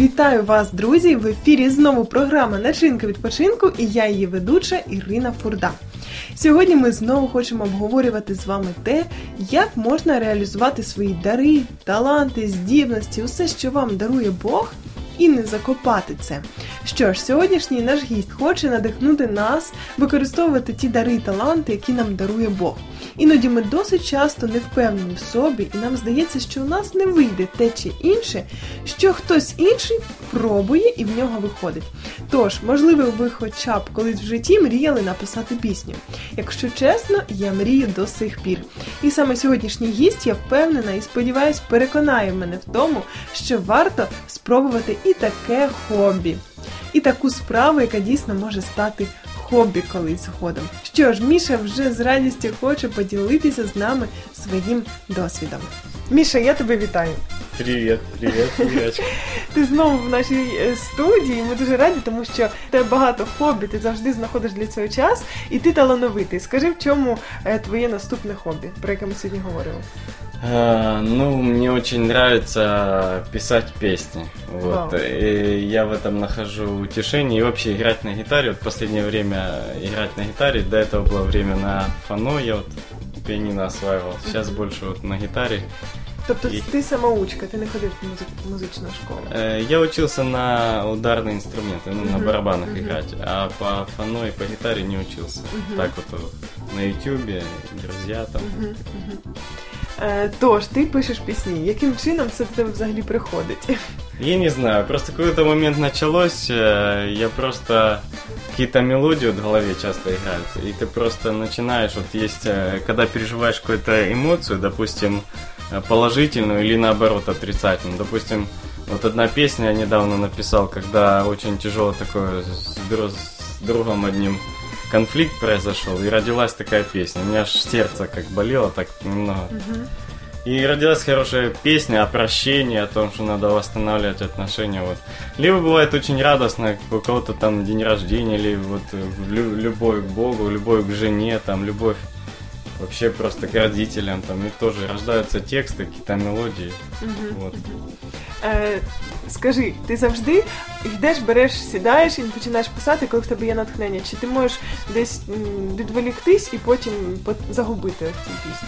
Вітаю вас, друзі! В ефірі знову програма Начинка відпочинку і я її ведуча Ірина Фурда. Сьогодні ми знову хочемо обговорювати з вами те, як можна реалізувати свої дари, таланти, здібності, усе, що вам дарує Бог, і не закопати це. Що ж, сьогоднішній наш гість хоче надихнути нас використовувати ті дари і таланти, які нам дарує Бог. Іноді ми досить часто не впевнені в собі, і нам здається, що у нас не вийде те чи інше, що хтось інший пробує і в нього виходить. Тож, можливо, ви хоча б колись в житті мріяли написати пісню. Якщо чесно, я мрію до сих пір. І саме сьогоднішній гість, я впевнена і сподіваюсь, переконає мене в тому, що варто спробувати і таке хобі, і таку справу, яка дійсно може стати хобі колись згодом. Що ж, Міша вже з радістю хоче поділитися з нами своїм досвідом. Міша, я тебе вітаю. Привіт, привіт, Ірочка. Ти знову в нашій е, студії. Ми дуже раді, тому що тебе багато хобі, ти завжди знаходиш для цього час, і ти талановитий. Скажи, в чому е, твоє наступне хобі, про яке ми сьогодні говоримо? А, ну, мне очень нравится писать песни. Вот. Вау. И я в этом нахожу утешение. И вообще играть на гитаре. Вот последнее время играть на гитаре. До этого было время на фано. Я вот пианино осваивал. Сейчас больше вот на гитаре. Тобто І- ти самоучка, ти не ходив в музик- музичну школу. Э, Я учился на ударные инструменты, ну, на барабанах мгм. играть. А по фано и по гитаре не учился. Мгм. Так вот на ютюбе, друзья там. Мгм, мгм. Е, Тож, ти пишеш пісні. Яким чином це до тебе взагалі приходить? Я не знаю, просто какой-то момент началось, э, я просто какие-то мелодии вот в голове часто играют, и ты просто начинаешь, вот есть, э, когда переживаешь какую-то эмоцию, допустим, э, положительную или наоборот отрицательную, допустим, вот одна песня я недавно написал, когда очень тяжело такое с, дру- с другом одним конфликт произошел, и родилась такая песня. У меня аж сердце как болело так немного. И родилась хорошая песня о прощении, о том, что надо восстанавливать отношения. Вот. Либо бывает очень радостно, у кого-то там день рождения, или вот лю- любовь к Богу, любовь к жене, там любовь вообще просто к родителям, там и тоже рождаются тексты, какие-то мелодии. Мгм. Вот. Е, скажи, ти завжди йдеш, береш, сідаєш і починаєш писати, коли в тебе є натхнення? Чи ти можеш десь м, відволіктись і потім по- загубити ось цю пісню?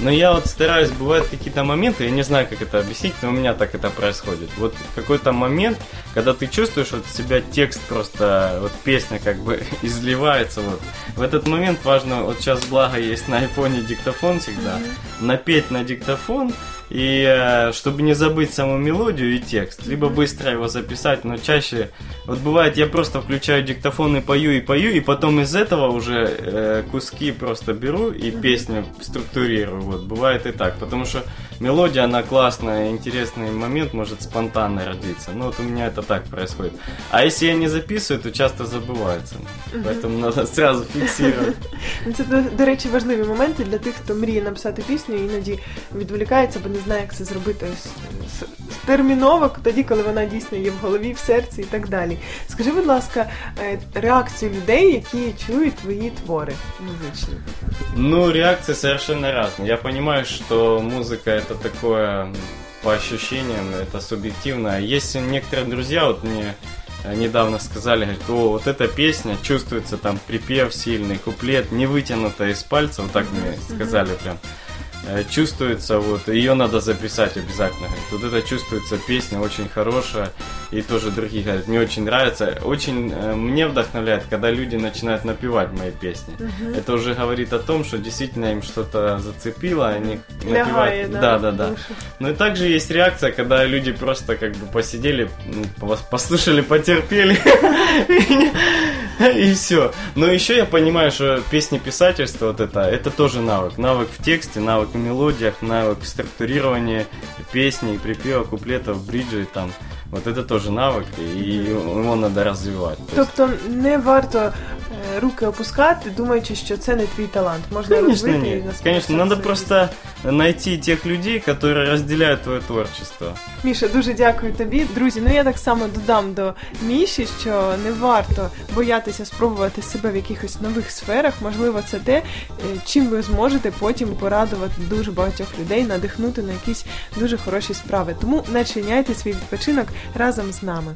Но я вот стараюсь, бывают какие-то моменты, я не знаю, как это объяснить, но у меня так это происходит. Вот какой-то момент, когда ты чувствуешь от себя текст просто, вот песня как бы изливается, вот. В этот момент важно, вот сейчас благо есть на айфоне диктофон всегда, напеть на диктофон, и э, чтобы не забыть саму мелодию и текст, либо быстро его записать, но чаще, вот бывает, я просто включаю диктофон и пою, и пою, и потом из этого уже э, куски просто беру и песню структурирую, вот, бывает и так, потому что мелодия, она классная, интересный момент может спонтанно родиться, ну вот у меня это так происходит. А если я не записываю, то часто забывается, поэтому надо сразу фиксировать. Ну, Це, до, до речі, важливі моменти для тих, хто мріє написати пісню і іноді відволікається, бо не знає, як це зробити ось, с- терміново, тоді, коли вона дійсно є в голові, в серці і так далі. Скажи, будь ласка, е, реакцію людей, які чують твої твори музичні. Ну, реакции совершенно разные. Я понимаю, что музыка это такое м, по ощущениям, это субъективно. Есть некоторые друзья, вот мне э, недавно сказали, говорят, о, вот эта песня, чувствуется там припев сильный, куплет, не вытянута из пальца, вот так мне сказали прям. Э, Чувствуется, вот, ее надо записать обязательно. Говорит, вот это чувствуется песня очень хорошая, и тоже другие говорят, мне очень нравится. Очень э, мне вдохновляет, когда люди начинают напевать мои песни. Это уже говорит о том, что действительно им что-то зацепило, они напевают. да, Да, да, да. Ну и также есть реакция, когда люди просто как бы посидели, послушали, потерпели и все. Но еще я понимаю, что песни писательства вот это, это тоже навык. Навык в тексте, навык в мелодиях, навык в структурировании песни, припева, куплетов, бриджей там. Вот это тоже навык, и его надо развивать. То есть- Тобто не варто руки опускати, думаючи, що це не твій талант. Можна Конечно, робити і нет. Конечно, надо це просто найти тех людей, которые разделяют твое творчество. Міша, дуже дякую тобі. Друзі, ну я так само додам до Міші, що не варто боятися спробувати себе в якихось нових сферах. Можливо, це те, е, чим ви зможете потім порадувати дуже багатьох людей, надихнути на якісь дуже хороші справи. Тому начиняйте свій відпочинок разом з нами.